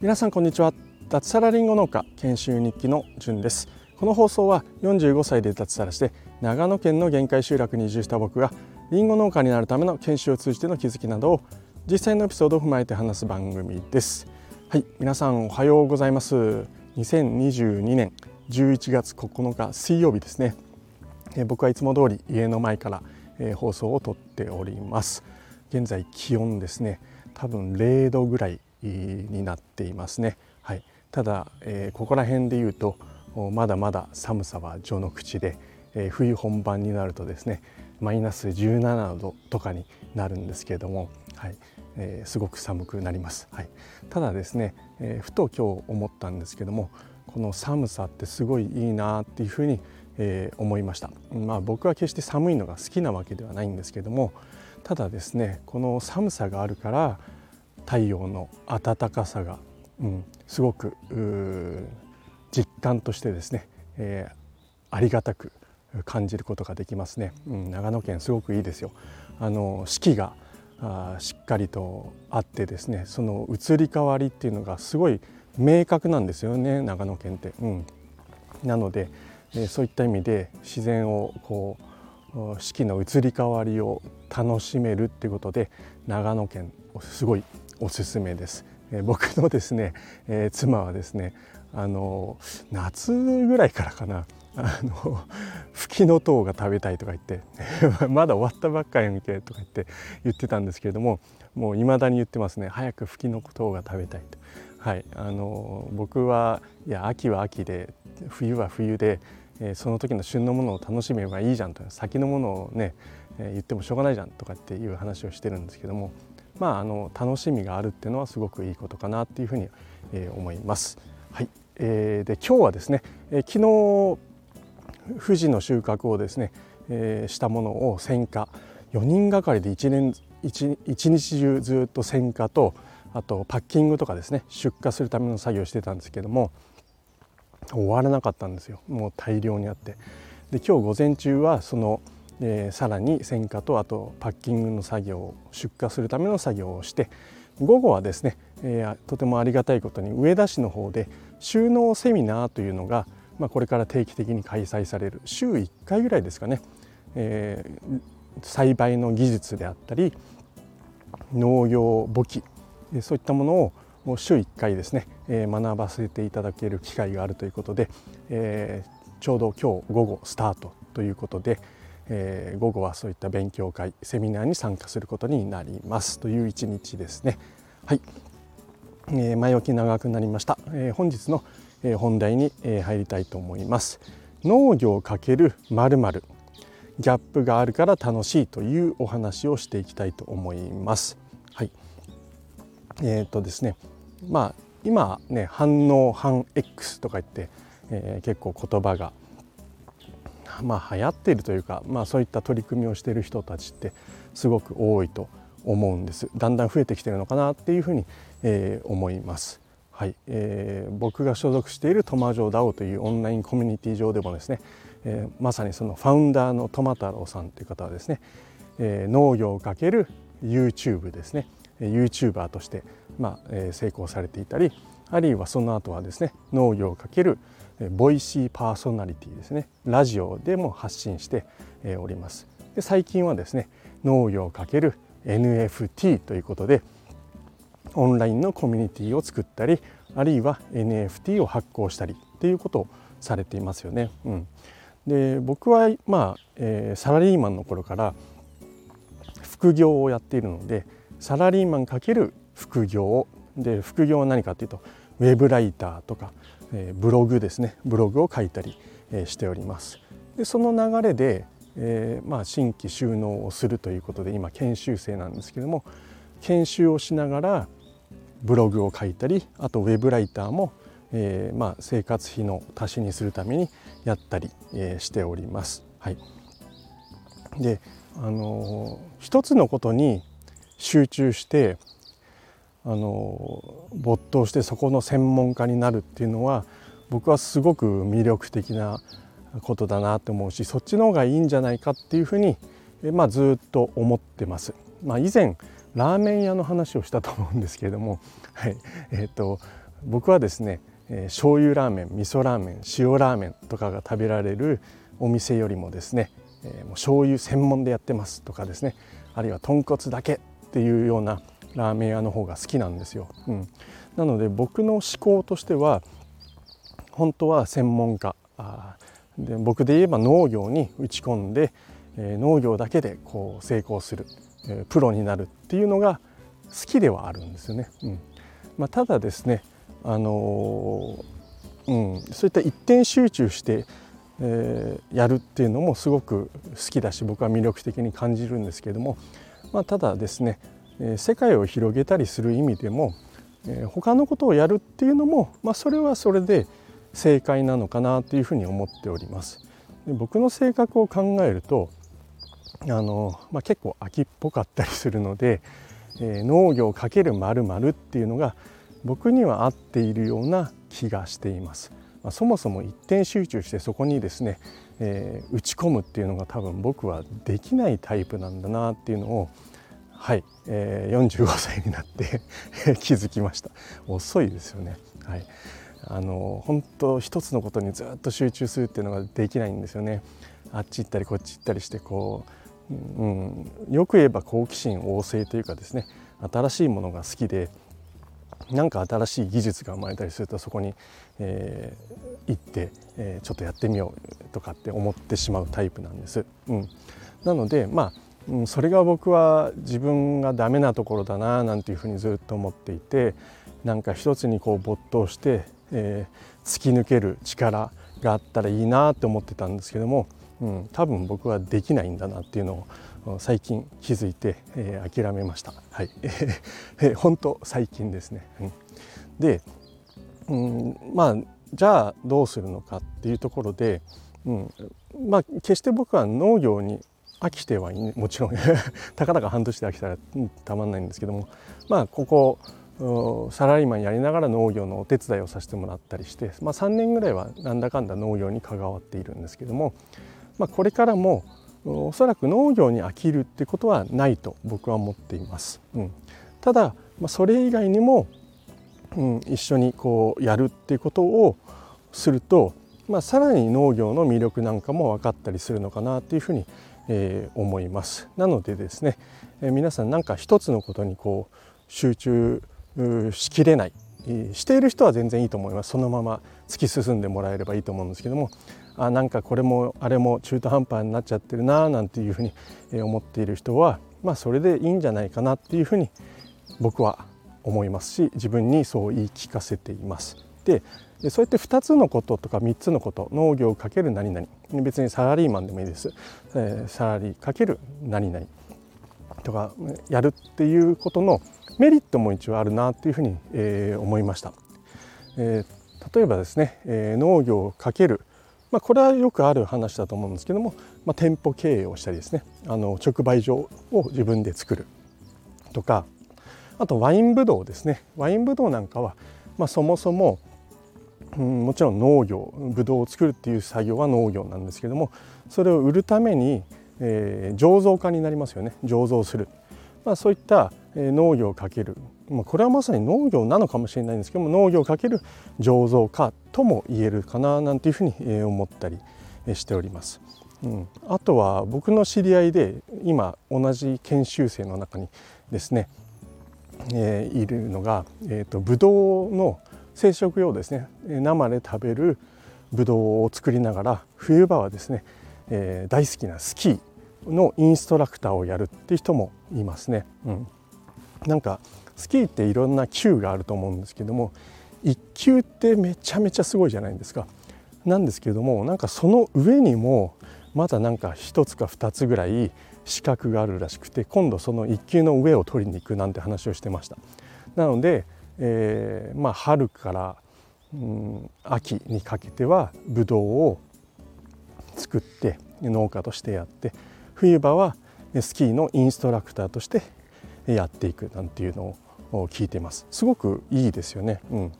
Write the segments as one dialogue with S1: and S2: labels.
S1: 皆さんこんにちは。脱サラリンゴ農家研修日記のじゅんです。この放送は45歳で脱サラして長野県の限界集落に移住した僕がリンゴ農家になるための研修を通じての気づきなどを実際のエピソードを踏まえて話す番組です。はい皆さんおはようございます。2022年11月9日水曜日ですね。僕はいつも通り家の前からえ放送をとっております。現在気温ですね多分0度ぐらいになっていますね、はい、ただ、えー、ここら辺で言うとまだまだ寒さは序の口で、えー、冬本番になるとですねマイナス17度とかになるんですけれども、はい。えー、すごく寒くなります、はい、ただですね、えー、ふと今日思ったんですけどもこの寒さってすごいいいなっていうふうに、えー、思いました、まあ、僕は決して寒いのが好きなわけではないんですけどもただですねこの寒さがあるから太陽の暖かさが、うん、すごく実感としてですね、えー、ありがたく感じることができますね、うん、長野県すごくいいですよ。あの四季があしっかりとあってですねその移り変わりっていうのがすごい明確なんですよね長野県って、うん、なので、えー、そういった意味で自然をこう四季の移り変わりを楽しめるっていうことで長野県すごいおすすめです。えー、僕のですね、えー、妻はですねあの夏ぐらいからかなあのフキノトウが食べたいとか言って まだ終わったばっかりやんけとか言って言ってたんですけれどももう未だに言ってますね早くフキノトウが食べたいと。はい、あの僕はいや秋は秋で冬は冬で、え、その時の旬のものを楽しめばいいじゃんと先のものをね、え、言ってもしょうがないじゃんとかっていう話をしてるんですけどもまあ、あの楽しみがあるっていうのはすごくいいことかなっていうふうに、え、思います。はいえー、で今日はですね、え、昨日富士の収穫をですね、え、したものを選果4人がかりで1年 1, 1日中ずっと選果とあとパッキングとかですね出荷するための作業をしてたんですけども終わらなかったんですよもう大量にあって。で今日午前中はそのえー、さらに選果とあとパッキングの作業を出荷するための作業をして午後はですね、えー、とてもありがたいことに上田市の方で収納セミナーというのが、まあ、これから定期的に開催される週1回ぐらいですかね、えー、栽培の技術であったり農業簿記そういったものを週1回ですね、えー、学ばせていただける機会があるということで、えー、ちょうど今日午後スタートということで、えー、午後はそういった勉強会セミナーに参加することになりますという一日ですね。はい、えー、前置き長くなりました、えー、本日の本題に入りたいと思います。農業×まるギャップがあるから楽しいというお話をしていきたいと思います。はい。えっ、ー、とですね、まあ今ね反応反 X とか言って、えー、結構言葉がまあ、流行っているというか、まあ、そういった取り組みをしている人たちってすごく多いと思うんです。だんだん増えてきてるのかなっていうふうに、えー、思います。はい。えー、僕が所属しているトマジョ DAO というオンラインコミュニティ上でもですね、えー、まさにそのファウンダーのトマ太郎さんという方はですね、えー、農業をかける YouTube ですね。YouTuber として、まあえー、成功されていたりあるいはその後はですね農業をかけるボイシーパーソナリティですねラジオでも発信しておりますで最近はですね農業×る NFT ということでオンラインのコミュニティを作ったりあるいは NFT を発行したりっていうことをされていますよね。うん、で僕はまあ、えー、サラリーマンの頃から副業をやっているのでサラリーマン×副業で副業は何かというとウェブライターとかえブログですねブログを書いたり、えしております。でその流れで、えー、まあ、新規収納をするということで今研修生なんですけども研修をしながらブログを書いたりあとウェブライターも、えー、まあ、生活費の足しにするためにやったり、えー、しております。はい、であの一つのことに集中してあの没頭してそこの専門家になるっていうのは僕はすごく魅力的なことだなと思うしそっちの方がいいんじゃないかっていうふうに、まあ、ずっと思ってます。まあ、以前ラーメン屋の話をしたと思うんですけれども、はいえーと、僕はですね、えー、醤油ラーメン味噌ラーメン塩ラーメンとかが食べられるお店よりもですね、えー、もう醤油専門でやってますとかですねあるいは豚骨だけっていうようなラーメン屋の方が好きなんですよ。うん、なので僕の思考としては本当は専門家で僕で言えば農業に打ち込んで、えー、農業だけでこう成功する、えー、プロになるっていうのが好きではあるんですよね。うんまあ、ただですね、あのー、うん、そういった一点集中して、えー、やるっていうのもすごく好きだし僕は魅力的に感じるんですけれども、まあ、ただですね、え、世界を広げたりする意味でも、え、他のことをやるっていうのも、まあ、それはそれで正解なのかなというふうに思っております。で僕の性格を考えるとあの、まあ、結構秋っぽかったりするので、えー、農業×〇〇っていうのが僕には合っているような気がしています。まあ、そもそも一点集中してそこにですね、えー、打ち込むっていうのが多分僕はできないタイプなんだなっていうのをはい、えー、45歳になって 気づきました。遅いですよね。はい。あの本当一つのことにずっと集中するっていうのができないんですよね。あっち行ったりこっち行ったりしてこう、うん、よく言えば好奇心旺盛というかですね新しいものが好きで何か新しい技術が生まれたりするとそこに、えー、行って、えー、ちょっとやってみようとかって思ってしまうタイプなんです。うん、なのでまあうん、それが僕は自分がダメなところだななんていうふうにずっと思っていてなんか一つにこう没頭してえー、突き抜ける力があったらいいなって思ってたんですけども、うん、多分僕はできないんだなっていうのを最近気づいて、えー、諦めました。はい、え、本当最近ですね。うん、で、うん、まあじゃあどうするのかっていうところで、うん、まあ決して僕は農業に飽きてはいもちろん。たかだか半年で飽きたらたまんないんですけども。まあここサラリーマンやりながら農業のお手伝いをさせてもらったりして、まあ、3年ぐらいはなんだかんだ農業に関わっているんですけども、まあ、これからもおそらく農業に飽きるってことはないと僕は思っています。うん、ただ、まあ、それ以外にも、うん、一緒にこうやるっていうことをすると、まあ、さらに農業の魅力なんかも分かったりするのかなっていうふうに、えー、思います。なのでですね、えー、皆さん何か一つのことにこう集中しきれないしている人は全然いいと思いますそのまま突き進んでもらえればいいと思うんですけどもあなんかこれもあれも中途半端になっちゃってるななんていうふうに思っている人はまあそれでいいんじゃないかなっていうふうに僕は思いますし自分にそう言い聞かせています。でそうやって2つのこととか3つのこと農業かける何々別にサラリーマンでもいいです、え、サラリーかける何々とかやるっていうことのメリットも一応あるなというふうに、え、思いました。え、例えばですね、え、農業かける、まあ、これはよくある話だと思うんですけども、まあ、店舗経営をしたりですねあの直売所を自分で作るとかあとワインブドウですね。ワインブドウなんかは、まあ、そもそも、うん、もちろん農業ブドウを作るっていう作業は農業なんですけどもそれを売るために、えー、醸造家になりますよね。醸造する、まあ、そういった農業をかける、まあ、これはまさに農業なのかもしれないんですけども農業をかける醸造家とも言えるかななんていうふうに思ったりしております。うん、あとは僕の知り合いで今同じ研修生の中にですね、えー、いるのが、えーと、ブドウの生殖用ですね生で食べるブドウを作りながら冬場はですね、えー、大好きなスキーのインストラクターをやるっていう人もいますね。うんなんかスキーっていろんな級があると思うんですけども1級ってめちゃめちゃすごいじゃないですか。なんですけどもなんかその上にもまだなんか1つか2つぐらい資格があるらしくて今度その1級の上を取りに行くなんて話をしてました。なので、えー、まあ春から、うん、秋にかけてはブドウを作って農家としてやって冬場はスキーのインストラクターとしてやっていくなんていうのを聞いています。すごくいいですよね、うん。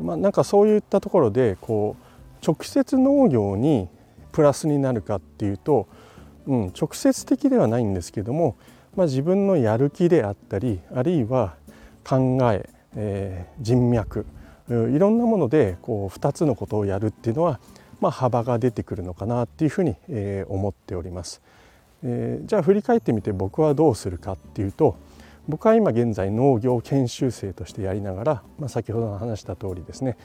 S1: まあ、なんかそういったところでこう直接農業にプラスになるかっていうと、うん、直接的ではないんですけどもまあ、自分のやる気であったりあるいは考ええー、人脈いろんなものでこう2つのことをやるっていうのは、まあ、幅が出てくるのかなっていうふうに、えー、思っております。えー、じゃあ振り返ってみて僕はどうするかっていうと僕は今現在農業研修生としてやりながら、まあ、先ほど話した通りですね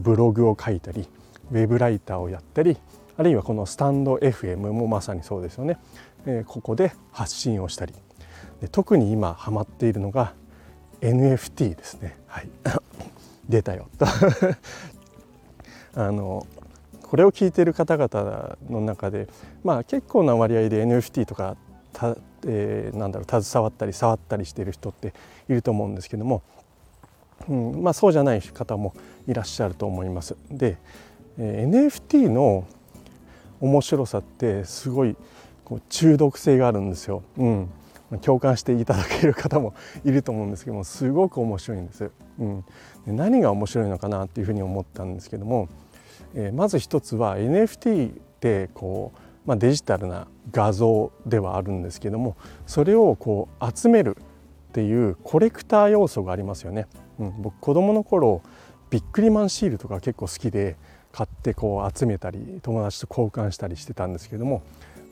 S1: ブログを書いたりウェブライターをやったりあるいはこのスタンド FM もまさにそうですよね、ここで発信をしたり。特に今ハマっているのが NFT ですね。はい。出たよ。と。あのこれを聞いてる方々の中でまあ結構な割合で NFT とかた、えー、なんだろう携わったり触ったりしている人っていると思うんですけども、うんまあ、そうじゃない方もいらっしゃると思います。で、えー、NFT の面白さってすごいこう中毒性があるんですよ。うん、共感していただける方もいると思うんですけどもすごく面白いんです。うん、で何が面白いのかなっていうふうに思ったんですけども、えー、まず一つは NFT ってこう、まあ、デジタルな画像ではあるんですけどもそれをこう集めるっていうコレクター要素がありますよね。うん、僕子供の頃ビックリマンシールとか結構好きで買ってこう集めたり友達と交換したりしてたんですけども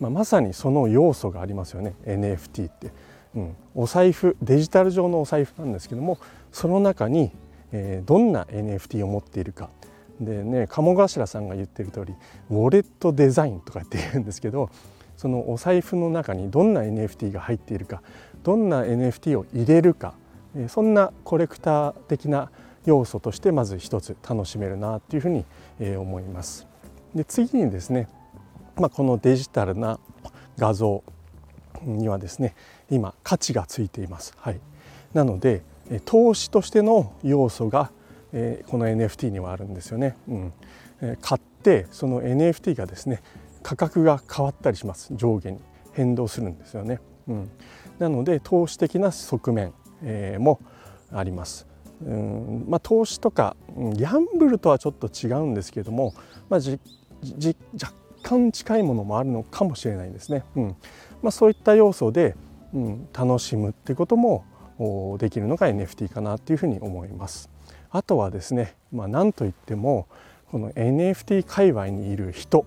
S1: まあ、まさにその要素がありますよね。NFT って、うん、お財布デジタル上のお財布なんですけどもその中に、えー、どんな NFT を持っているか。でね鴨頭さんが言ってる通りウォレットデザインとかって言うんですけどそのお財布の中にどんな NFT が入っているかどんな NFT を入れるかそんなコレクター的な要素としてまず一つ楽しめるなっていうふうに思います。で次にですねまあ、このデジタルな画像にはですね今価値がついています。はい、なので投資としての要素が、えー、この NFT にはあるんですよね。うんえー、買ってその NFT がですね価格が変わったりします上下に変動するんですよね。うん、なので投資的な側面、えー、もあります。うんまあ、投資とかギャンブルとはちょっと違うんですけども、まあ、じじ若干近いものもあるのかもしれないですね。うんまあ、そういった要素で、うん、楽しむってこともできるのが NFT かなっていうふうに思います。あとはですね、まあ、何といってもこの NFT 界隈にいる人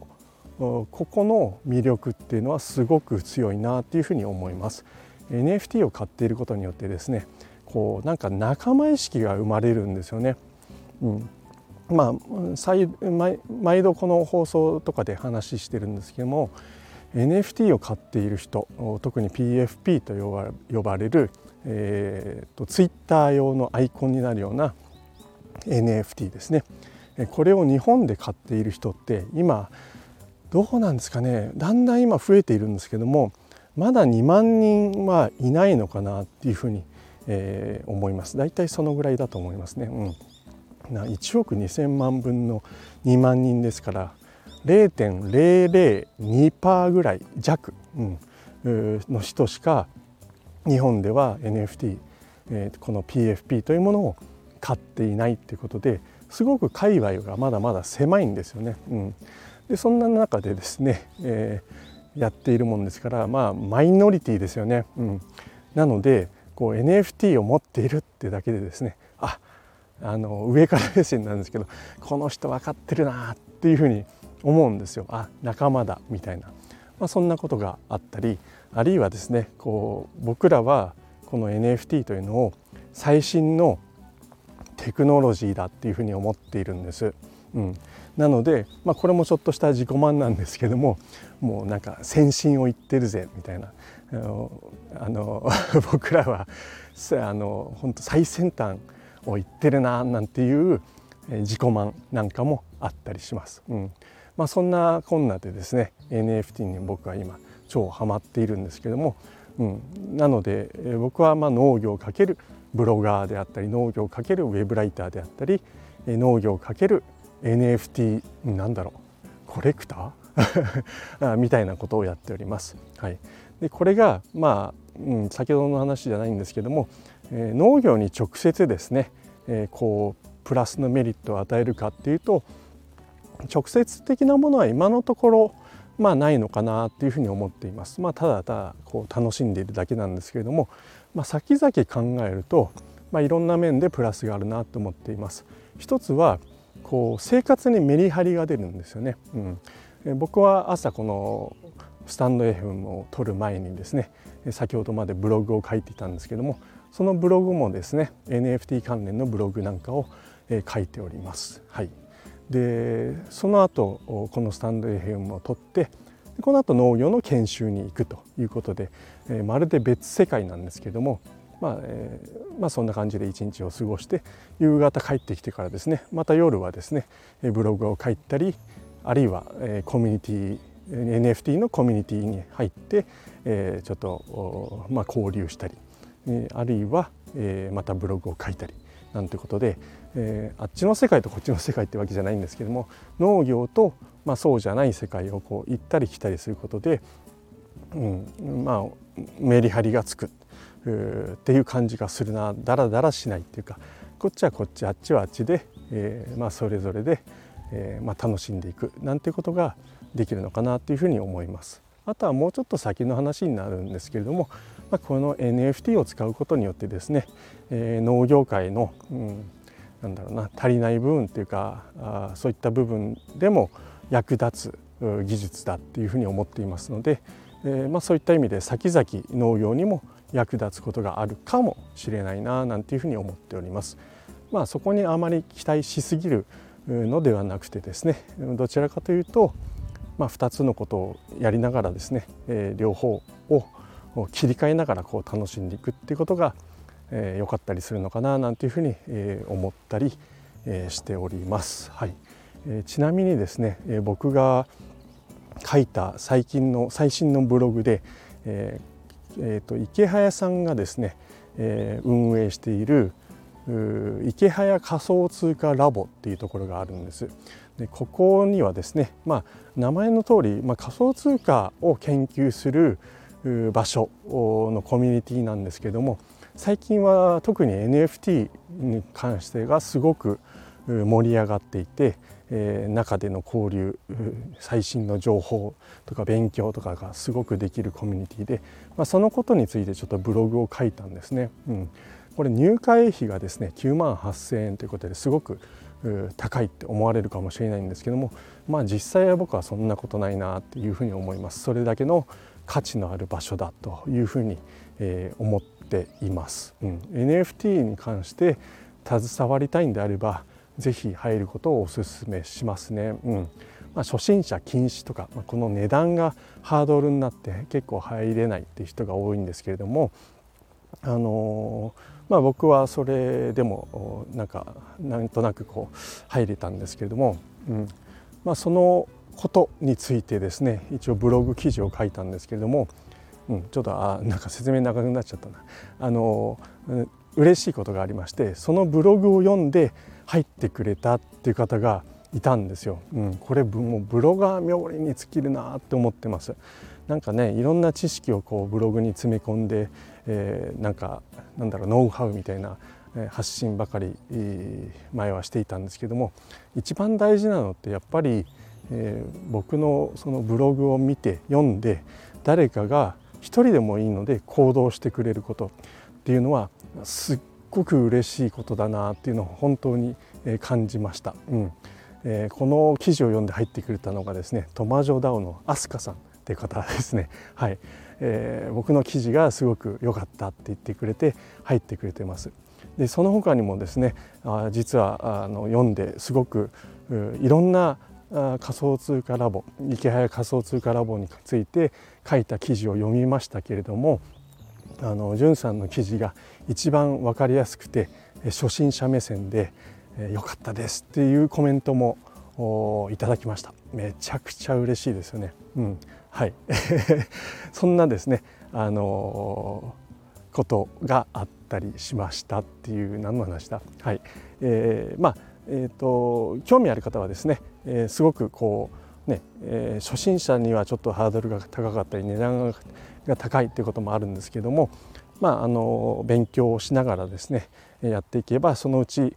S1: ここの魅力っていうのはすごく強いなっていうふうに思います。NFT を買っていることによってですねこうなんか仲間意識が生まれるんですよね。うん、まあ、毎度この放送とかで話してるんですけども NFT を買っている人特に PFP と呼ばれる、えーと、ツイッター用のアイコンになるような NFT ですね。これを日本で買っている人って今どうなんですかね。だんだん今増えているんですけどもまだ2万人はいないのかなっていうふうに、えー、思います。大体そのぐらいだと思いますね。うん。な1億2,000万分の2万人ですから0.002%ぐらい弱、うん、の人しか日本では NFT、えー、この PFP というものを買っていないっていうことですごく界隈がまだまだ狭いんですよね。うん、でそんな中でですね、えー、やっているもんですからまあマイノリティですよね。うん、なのでこう NFT を持っているってだけでですねああの上から目線なんですけどこの人分かってるなっていうふうに思うんですよあ仲間だみたいな、まあ、そんなことがあったりあるいはですねこう僕らはこの NFT というのを最新のテクノロジーだっていうふうに思っているんです。うん、なので、まあ、これもちょっとした自己満なんですけどももうなんか先進を言ってるぜみたいなあの 僕らはあの本当最先端を言ってるななんていう自己満なんかもあったりします。うんまあ、そんなこんなでですね NFT に僕は今超ハマっているんですけども、うん、なので僕はま農業をかけるブロガーであったり農業をかけるウェブライターであったり農業をかける NFT なんだろうコレクター？みたいなことをやっております。はい、でこれがまあ、うん、先ほどの話じゃないんですけどもえ農業に直接ですね、えこうプラスのメリットを与えるかっていうと直接的なものは今のところまあないのかなっていうふうに思っています。まあ、ただただこう楽しんでいるだけなんですけれども、まあ、先々考えると、まあ、いろんな面でプラスがあるなと思っています。一つはこう生活にメリハリが出るんですよね。うん、僕は朝このスタンド FM を撮る前にですね先ほどまでブログを書いていたんですけどもそのブログもですね NFT 関連のブログなんかを書いております。はい、でその後このスタンド FM を撮ってこの後農業の研修に行くということで、えまるで別世界なんですけども、まあえー、まあ、そんな感じで一日を過ごして夕方帰ってきてからですねまた夜はですねブログを書いたりあるいは、えコミュニティ NFT のコミュニティに入って、え、ちょっと、まあ、交流したり、えあるいは、え、またブログを書いたりなんてことで、えー、あっちの世界とこっちの世界ってわけじゃないんですけども農業と、まあ、そうじゃない世界をこう行ったり来たりすることで、うん、まあメリハリがつくっていう感じがするなだらだらしないっていうかこっちはこっちあっちはあっちで、えーまあ、それぞれで、えーまあ、楽しんでいくなんてことができるのかなというふうに思います。あとはもうちょっと先の話になるんですけれども、まあ、この NFT を使うことによってですね、えー、農業界の、うん、なんだろうな足りない部分っていうかあそういった部分でも役立つ技術だっていうふうに思っていますので、えーまあ、そういった意味で先々農業にも役立つことがあるかもしれないななんていうふうに思っております。まあ、そこにあまり期待しすぎるのではなくてですねどちらかというと、まあ、2つのことをやりながらですね、えー、両方を切り替えながらこう楽しんでいくっていうことが良、えー、かったりするのかななんていうふうに、えー、思ったり、えー、しております。はいえー、ちなみにですね、えー、僕が書いた最近の最新のブログで、えーえーと、池早さんがですね、えー、運営している池早仮想通貨ラボっていうところがあるんです。でここにはですね、まあ、名前の通り、まあ、仮想通貨を研究する場所のコミュニティなんですけども最近は特に NFT に関してがすごく盛り上がっていて、えー、中での交流最新の情報とか勉強とかがすごくできるコミュニティで、まあ、そのことについてちょっとブログを書いたんですね。うん、これ入会費がですね9万8,000円ということですごく高いって思われるかもしれないんですけどもまあ実際は僕はそんなことないなっていうふうに思います。それだけの価値のある場所だというふうに、えー、思っています、うん、NFT に関して携わりたいんであればぜひ入ることをお勧めしますね、うん。まあ、初心者禁止とか、まあ、この値段がハードルになって結構入れないっていう人が多いんですけれどもあのーまあ、僕はそれでもなんかなんとなくこう入れたんですけれども、うんまあ、そのことについてですね一応ブログ記事を書いたんですけれども、うん、ちょっとあなんか説明長くなっちゃったなあの嬉しいことがありましてそのブログを読んで入ってくれたっていう方がいたんですよ。うん、これもうブロガー冥利に尽きるなって思ってます。なんかねいろんな知識をこうブログに詰め込んで、えー、なんかなんだろうノウハウみたいな発信ばかり前はしていたんですけども一番大事なのってやっぱり、えー、僕のそのブログを見て読んで誰かが一人でもいいので行動してくれることっていうのはすっごく嬉しいことだなっていうのを本当に感じました。うんえー、この記事を読んで入ってくれたのがですねトマジョダオのアスカさんって方ですね。はい、えー、僕の記事がすごく良かったって言ってくれて入ってくれてます。でその他にもですねあ実はあの読んですごくいろんな仮想通貨ラボ池早仮想通貨ラボについて書いた記事を読みましたけれどもあのんさんの記事が一番分かりやすくて初心者目線で良かったですっていうコメントもいただきましためちゃくちゃ嬉しいですよね、うん、はい。そんなですねあのことがあったりしましたっていう何の話だ？はい、えー、まあえーと、興味ある方はですね、えー、すごくこうね、えー、初心者にはちょっとハードルが高かったり値段が高いっていうこともあるんですけどもまああの勉強をしながらですねやっていけばそのうち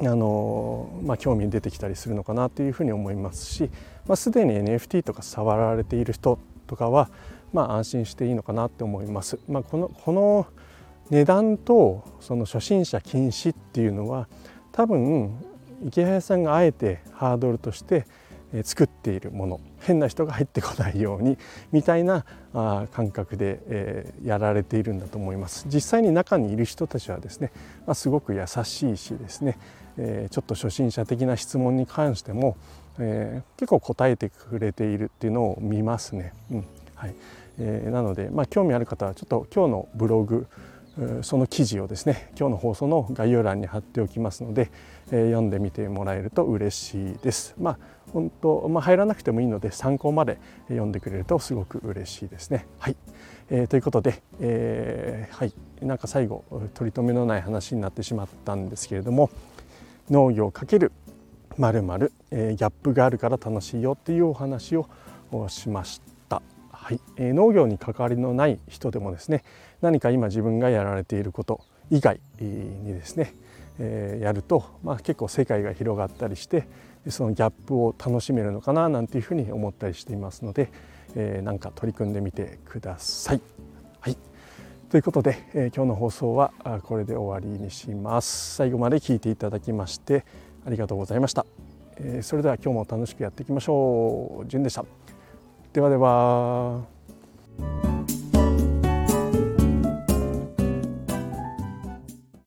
S1: あの、まあ、興味出てきたりするのかなというふうに思いますし、まあ、すでに NFT とか触られている人とかは、まあ、安心していいのかなって思います。まあ、このこの値段とその初心者禁止っていうのは多分池谷さんがあえてハードルとして作っているもの変な人が入ってこないようにみたいな感覚で、えやられているんだと思います実際に中にいる人たちはですね、ま、すごく優しいしですね、えちょっと初心者的な質問に関しても、え結構答えてくれているっていうのを見ますね。うんはいえー、なので、まあ、興味ある方はちょっと今日のブログその記事をですね今日の放送の概要欄に貼っておきますので、えー、読んでみてもらえると嬉しいです。まあ本当、まあ、入らなくてもいいので参考まで読んでくれるとすごく嬉しいですね。はい、えー、ということで、えー、はいなんか最後取り留めのない話になってしまったんですけれども農業×まるまるギャップがあるから楽しいよっていうお話をしました。はい、えー、農業に関わりのない人でもですね何か今自分がやられていること以外にですね、えー、やると、まあ、結構世界が広がったりしてそのギャップを楽しめるのかななんていうふうに思ったりしていますので、えー、なんか取り組んでみてください。はいということで、えー、今日の放送はこれで終わりにします。最後まで聞いていただきましてありがとうございました。えー、それでは今日も楽しくやっていきましょう。じゅんでした。ではでは。